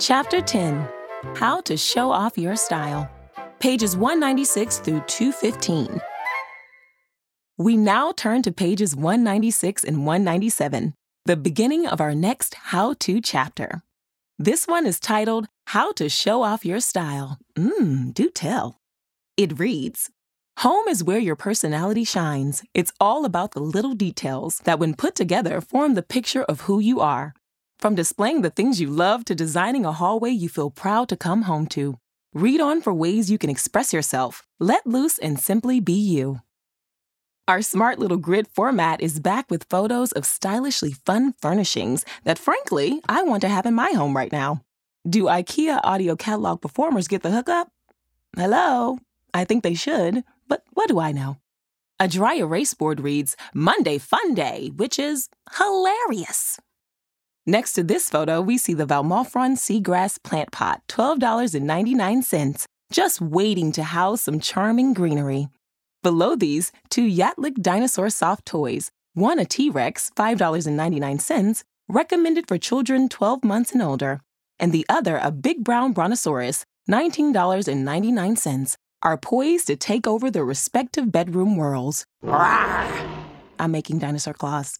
Chapter 10 How to Show Off Your Style. Pages 196 through 215. We now turn to pages 196 and 197, the beginning of our next How To chapter. This one is titled How to Show Off Your Style. Mmm, do tell. It reads Home is where your personality shines. It's all about the little details that, when put together, form the picture of who you are. From displaying the things you love to designing a hallway you feel proud to come home to. Read on for ways you can express yourself. Let loose and simply be you. Our smart little grid format is back with photos of stylishly fun furnishings that, frankly, I want to have in my home right now. Do IKEA audio catalog performers get the hookup? Hello? I think they should, but what do I know? A dry erase board reads Monday Fun Day, which is hilarious. Next to this photo, we see the Valmofron seagrass plant pot, $12.99, just waiting to house some charming greenery. Below these, two Jättelik dinosaur soft toys, one a T Rex, $5.99, recommended for children 12 months and older, and the other a big brown brontosaurus, $19.99, are poised to take over their respective bedroom worlds. I'm making dinosaur claws.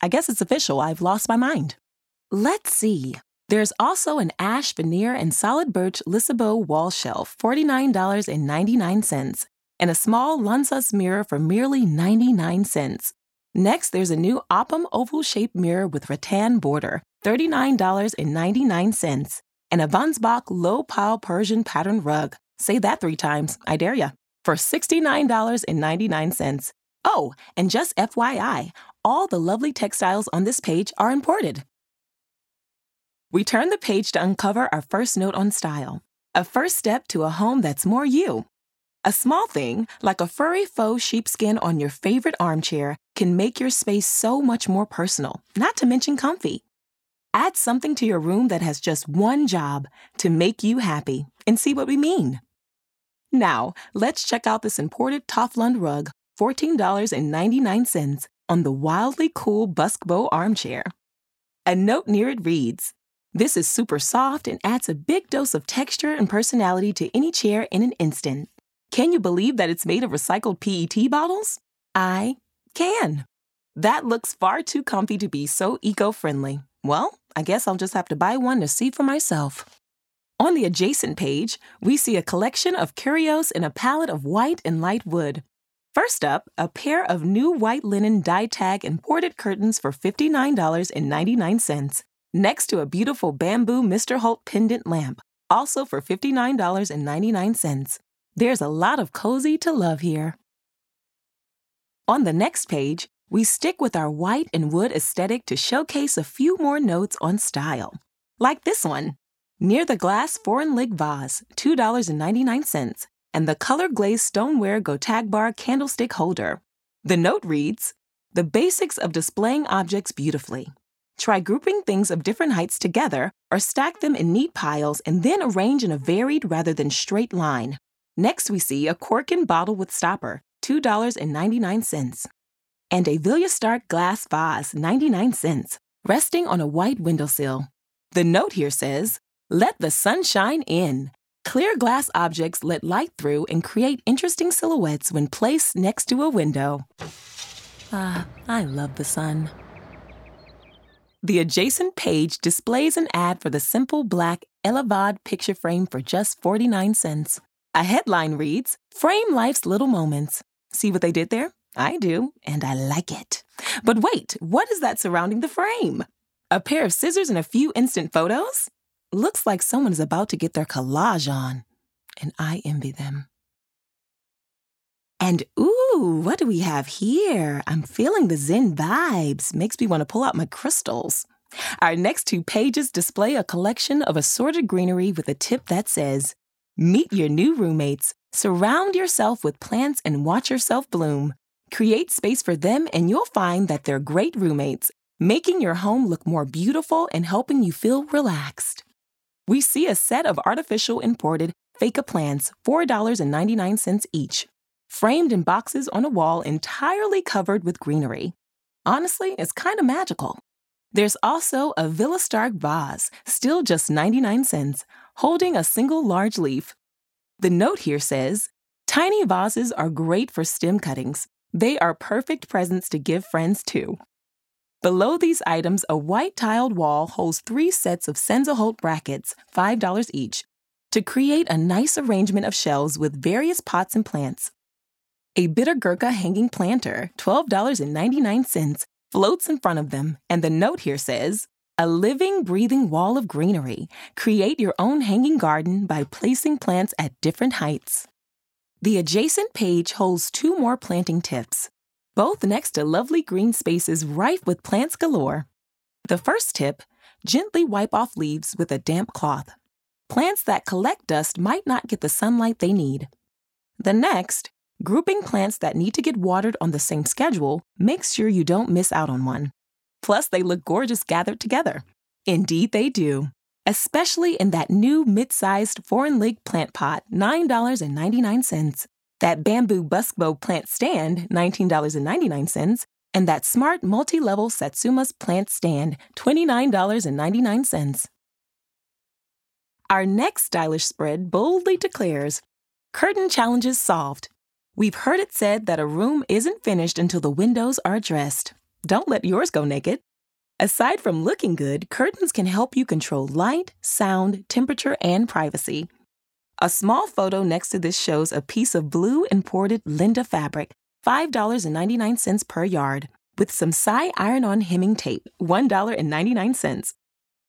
I guess it's official, I've lost my mind. Let's see. There's also an ash veneer and solid birch Lisabo wall shelf, $49.99, and a small Lunsas mirror for merely 99 cents. Next, there's a new Oppum oval shaped mirror with rattan border, $39.99, and a Vonsbäk low pile Persian pattern rug. Say that three times, I dare ya, for $69.99. Oh, and just FYI, all the lovely textiles on this page are imported. We turn the page to uncover our first note on style, a first step to a home that's more you. A small thing, like a furry faux sheepskin on your favorite armchair, can make your space so much more personal, not to mention comfy. Add something to your room that has just one job to make you happy and see what we mean. Now, let's check out this imported Toftlund rug, $14.99, on the wildly cool Buskbo armchair. A note near it reads this is super soft and adds a big dose of texture and personality to any chair in an instant. Can you believe that it's made of recycled PET bottles? I can. That looks far too comfy to be so eco friendly. Well, I guess I'll just have to buy one to see for myself. On the adjacent page, we see a collection of curios in a palette of white and light wood. First up, a pair of new white linen Dytåg imported curtains for $59.99 next to a beautiful bamboo Misterhult pendant lamp, also for $59.99. There's a lot of cozy to love here. On the next page, we stick with our white and wood aesthetic to showcase a few more notes on style. Like this one. Near the glass Förenlig vase, $2.99, and the color glazed stoneware Godtagbar candlestick holder. The note reads The basics of displaying objects beautifully. Try grouping things of different heights together or stack them in neat piles and then arrange in a varied rather than straight line. Next, we see a Korken bottle with stopper, $2.99, and a Viljestark glass vase, 99 cents, resting on a white windowsill. The note here says, Let the sun shine in. Clear glass objects let light through and create interesting silhouettes when placed next to a window. Ah, I love the sun. The adjacent page displays an ad for the simple black Elevod picture frame for just 49 cents. A headline reads, Frame Life's Little Moments. See what they did there? I do, and I like it. But wait, what is that surrounding the frame? A pair of scissors and a few instant photos? Looks like someone is about to get their collage on, and I envy them. And ooh, what do we have here? I'm feeling the Zen vibes. Makes me want to pull out my crystals. Our next two pages display a collection of assorted greenery with a tip that says, Meet your new roommates. Surround yourself with plants and watch yourself bloom. Create space for them, and you'll find that they're great roommates, making your home look more beautiful and helping you feel relaxed. We see a set of artificial imported Fejka plants, $4.99 each, framed in boxes on a wall entirely covered with greenery. Honestly, it's kind of magical. There's also a Viljestark vase, still just 99 cents, holding a single large leaf. The note here says Tiny vases are great for stem cuttings. They are perfect presents to give friends too. Below these items, a white tiled wall holds three sets of Sandshult brackets, $5 each, to create a nice arrangement of shelves with various pots and plants. A Bittergurka hanging planter, $12.99, floats in front of them, and the note here says, a living, breathing wall of greenery. Create your own hanging garden by placing plants at different heights. The adjacent page holds two more planting tips both next to lovely green spaces rife with plants galore. The first tip gently wipe off leaves with a damp cloth. Plants that collect dust might not get the sunlight they need. The next, grouping plants that need to get watered on the same schedule makes sure you don't miss out on one. Plus, they look gorgeous gathered together. Indeed, they do. Especially in that new mid sized Förenlig plant pot, $9.99 that bamboo buskbo plant stand, $19.99, and that smart multi level Satsumas plant stand, $29.99. Our next stylish spread boldly declares Curtain challenges solved. We've heard it said that a room isn't finished until the windows are dressed. Don't let yours go naked. Aside from looking good, curtains can help you control light, sound, temperature, and privacy. A small photo next to this shows a piece of blue imported Linda fabric, $5.99 per yard, with some Sy iron on hemming tape, $1.99.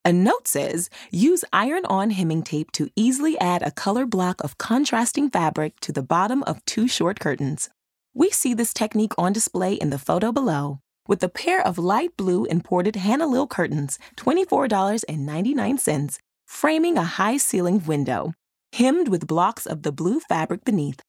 A note says use iron on hemming tape to easily add a color block of contrasting fabric to the bottom of two short curtains. We see this technique on display in the photo below with a pair of light blue imported Hannalill curtains, $24.99, framing a high ceilinged window hemmed with blocks of the blue fabric beneath.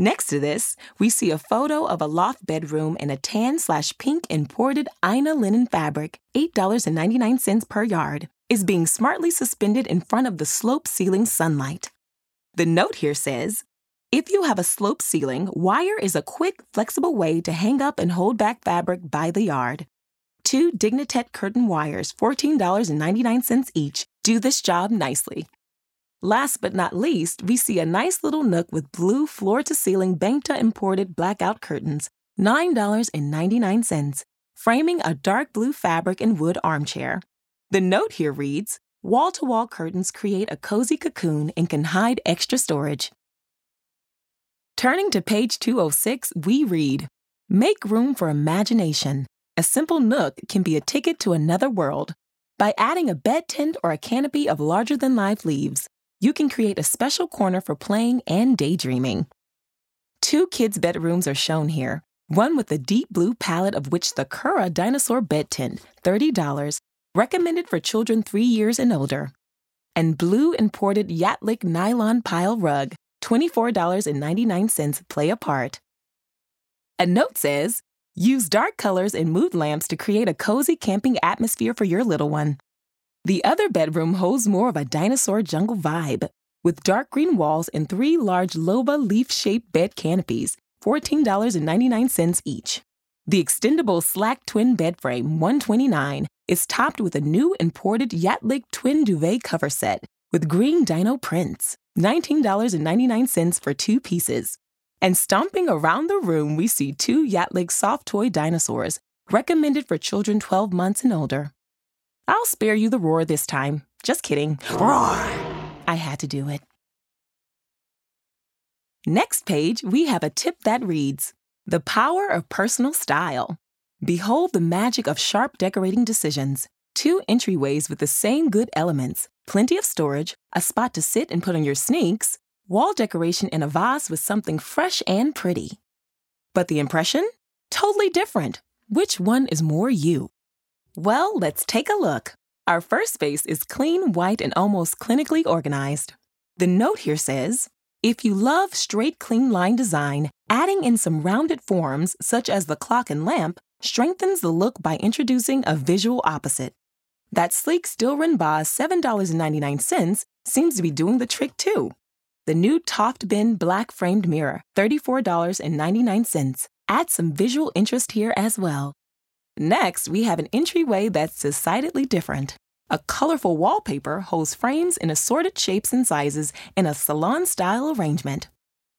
Next to this, we see a photo of a loft bedroom in a tan slash pink imported Aina linen fabric, $8.99 per yard, is being smartly suspended in front of the slope ceiling sunlight. The note here says, if you have a slope ceiling, wire is a quick, flexible way to hang up and hold back fabric by the yard. Two Dignitet curtain wires, $14.99 each, do this job nicely. Last but not least, we see a nice little nook with blue floor to ceiling Bengta imported blackout curtains, $9.99, framing a dark blue fabric and wood armchair. The note here reads Wall to wall curtains create a cozy cocoon and can hide extra storage. Turning to page 206, we read Make room for imagination. A simple nook can be a ticket to another world. By adding a bed tent or a canopy of larger than life leaves, you can create a special corner for playing and daydreaming. Two kids' bedrooms are shown here one with a deep blue palette of which the Kura dinosaur bed tent, $30, recommended for children three years and older, and blue imported Jättelik nylon pile rug, $24.99 play a part. A note says, use dark colors and mood lamps to create a cozy camping atmosphere for your little one. The other bedroom holds more of a dinosaur jungle vibe, with dark green walls and three large Löva leaf shaped bed canopies, $14.99 each. The extendable Släkt twin bed frame, 129, is topped with a new imported Jättelik twin duvet cover set with green dino prints, $19.99 for two pieces. And stomping around the room, we see two Jättelik soft toy dinosaurs, recommended for children 12 months and older. I'll spare you the roar this time. Just kidding. Roar! I had to do it. Next page, we have a tip that reads The Power of Personal Style. Behold the magic of sharp decorating decisions. Two entryways with the same good elements plenty of storage, a spot to sit and put on your sneaks, wall decoration in a vase with something fresh and pretty. But the impression? Totally different. Which one is more you? Well, let's take a look. Our first space is clean, white, and almost clinically organized. The note here says if you love straight, clean line design, adding in some rounded forms, such as the clock and lamp, strengthens the look by introducing a visual opposite. That sleek Stilren Boss $7.99 seems to be doing the trick too. The new Toftbyn black framed mirror, $34.99, adds some visual interest here as well. Next, we have an entryway that's decidedly different. A colorful wallpaper holds frames in assorted shapes and sizes in a salon style arrangement.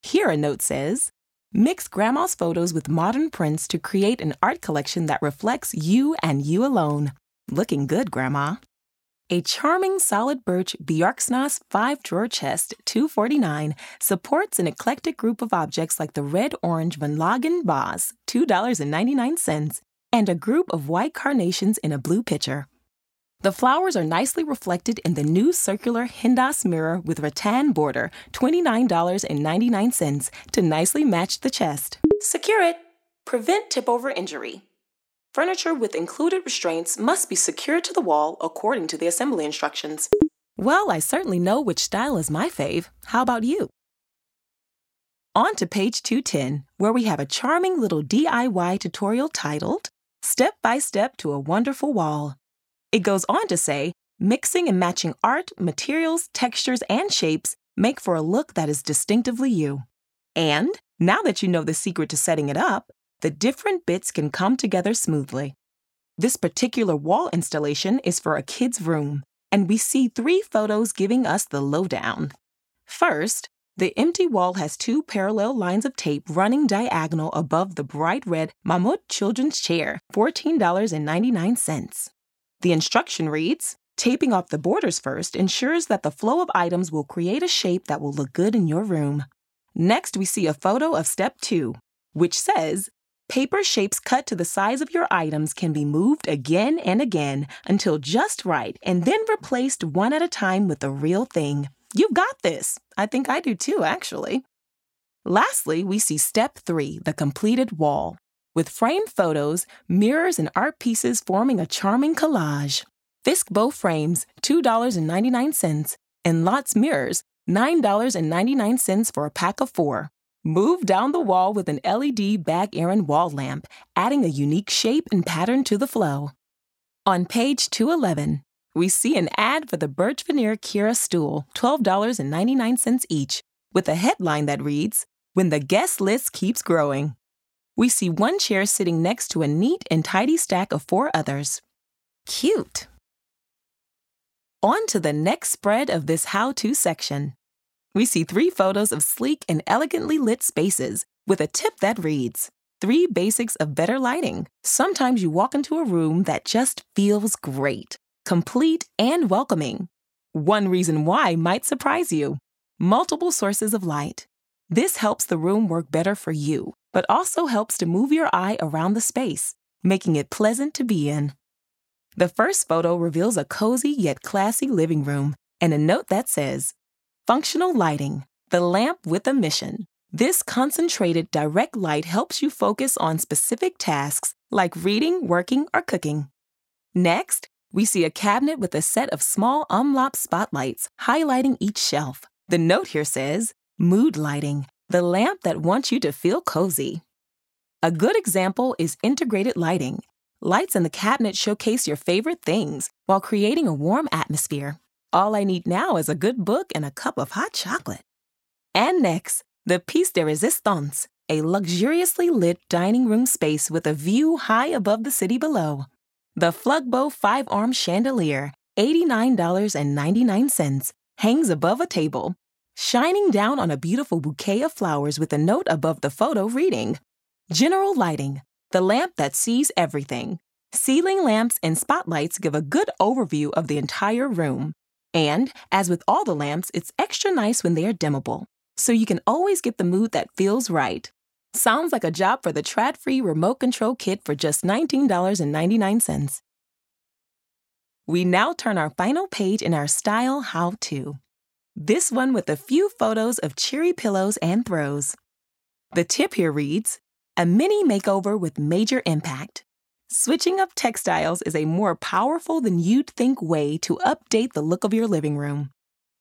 Here a note says, Mix grandma's photos with modern prints to create an art collection that reflects you and you alone. Looking good, Grandma. A charming solid birch Björksnäs 5 drawer chest, 249 supports an eclectic group of objects like the red orange Van Lagen vase, $2.99, and a group of white carnations in a blue pitcher. The flowers are nicely reflected in the new circular Hindas mirror with rattan border, $29.99 to nicely match the chest. Secure it. Prevent tip over injury. Furniture with included restraints must be secured to the wall according to the assembly instructions. Well, I certainly know which style is my fave. How about you? On to page 210, where we have a charming little DIY tutorial titled Step by Step to a Wonderful Wall. It goes on to say mixing and matching art, materials, textures, and shapes make for a look that is distinctively you. And now that you know the secret to setting it up, the different bits can come together smoothly. This particular wall installation is for a kid's room, and we see three photos giving us the lowdown. First, the empty wall has two parallel lines of tape running diagonal above the bright red Mammut children's chair, $14.99. The instruction reads Taping off the borders first ensures that the flow of items will create a shape that will look good in your room. Next, we see a photo of step two, which says Paper shapes cut to the size of your items can be moved again and again until just right and then replaced one at a time with the real thing. You've got this. I think I do too, actually. Lastly, we see step three, the completed wall with framed photos, mirrors, and art pieces forming a charming collage. Fiskbo frames, $2.99, and Lots mirrors, $9.99 for a pack of four. Move down the wall with an LED Bag Aaron wall lamp, adding a unique shape and pattern to the flow. On page 211, we see an ad for the birch veneer Kyrre stool, $12.99 each, with a headline that reads, When the guest list keeps growing we see one chair sitting next to a neat and tidy stack of four others. Cute. On to the next spread of this how to section. We see three photos of sleek and elegantly lit spaces with a tip that reads Three basics of better lighting. Sometimes you walk into a room that just feels great, complete, and welcoming. One reason why might surprise you multiple sources of light. This helps the room work better for you but also helps to move your eye around the space, making it pleasant to be in. The first photo reveals a cozy yet classy living room and a note that says, Functional lighting, the lamp with a mission. This concentrated direct light helps you focus on specific tasks like reading, working, or cooking. Next, we see a cabinet with a set of small Omlopp spotlights highlighting each shelf. The note here says, Mood lighting, the lamp that wants you to feel cozy. A good example is integrated lighting. Lights in the cabinet showcase your favorite things while creating a warm atmosphere. All I need now is a good book and a cup of hot chocolate. And next, the piece de resistance, a luxuriously lit dining room space with a view high above the city below. The Flugbo five arm chandelier, $89.99, hangs above a table shining down on a beautiful bouquet of flowers with a note above the photo reading General lighting, the lamp that sees everything. Ceiling lamps and spotlights give a good overview of the entire room. And, as with all the lamps, it's extra nice when they are dimmable, so you can always get the mood that feels right. Sounds like a job for the Trådfri remote control kit for just $19.99. We now turn our final page in our style how to. This one with a few photos of cheery pillows and throws. The tip here reads A mini makeover with major impact. Switching up textiles is a more powerful than you'd think way to update the look of your living room.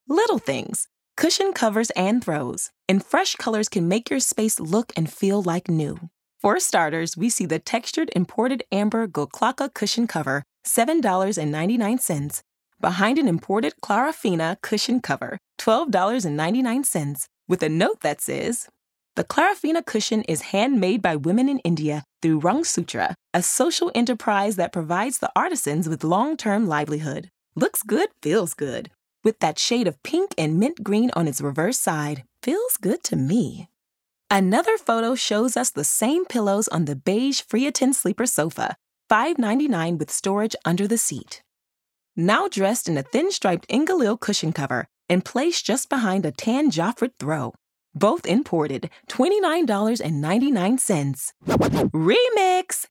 Little things, cushion covers and throws, and fresh colors can make your space look and feel like new. For starters, we see the textured imported amber Goklaka cushion cover, $7.99, behind an imported Clarafina cushion cover, $12.99, with a note that says, The Clarafina cushion is handmade by women in India through Rangsutra, a social enterprise that provides the artisans with long term livelihood. Looks good, feels good. With that shade of pink and mint green on its reverse side, feels good to me. Another photo shows us the same pillows on the beige Friheten sleeper sofa, $5.99 with storage under the seat. Now dressed in a thin striped Ingalill cushion cover and placed just behind a tan Jofrid throw. Both imported, $29.99. Remix!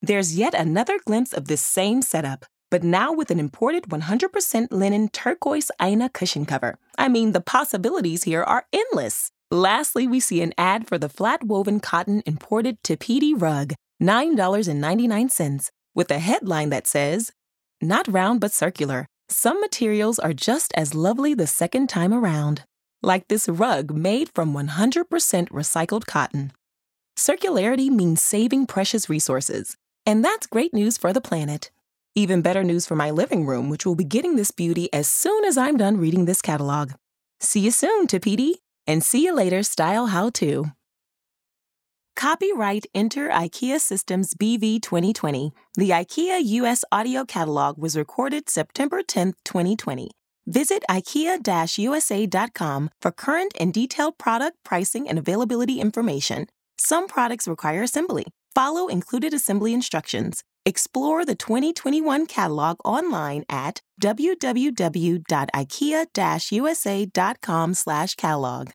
There's yet another glimpse of this same setup, but now with an imported 100% linen turquoise Aina cushion cover. I mean, the possibilities here are endless. Lastly, we see an ad for the flat woven cotton imported Tiphede rug, $9.99, with a headline that says, Not round but circular. Some materials are just as lovely the second time around like this rug made from 100% recycled cotton. Circularity means saving precious resources, and that's great news for the planet. Even better news for my living room, which will be getting this beauty as soon as I'm done reading this catalog. See you soon, Tiphede, and see you later, Style How To. Copyright Inter IKEA Systems BV 2020. The IKEA US audio catalog was recorded September 10, 2020. Visit IKEA-USA.com for current and detailed product pricing and availability information. Some products require assembly. Follow included assembly instructions. Explore the 2021 catalog online at www.ikea-usa.com/catalog.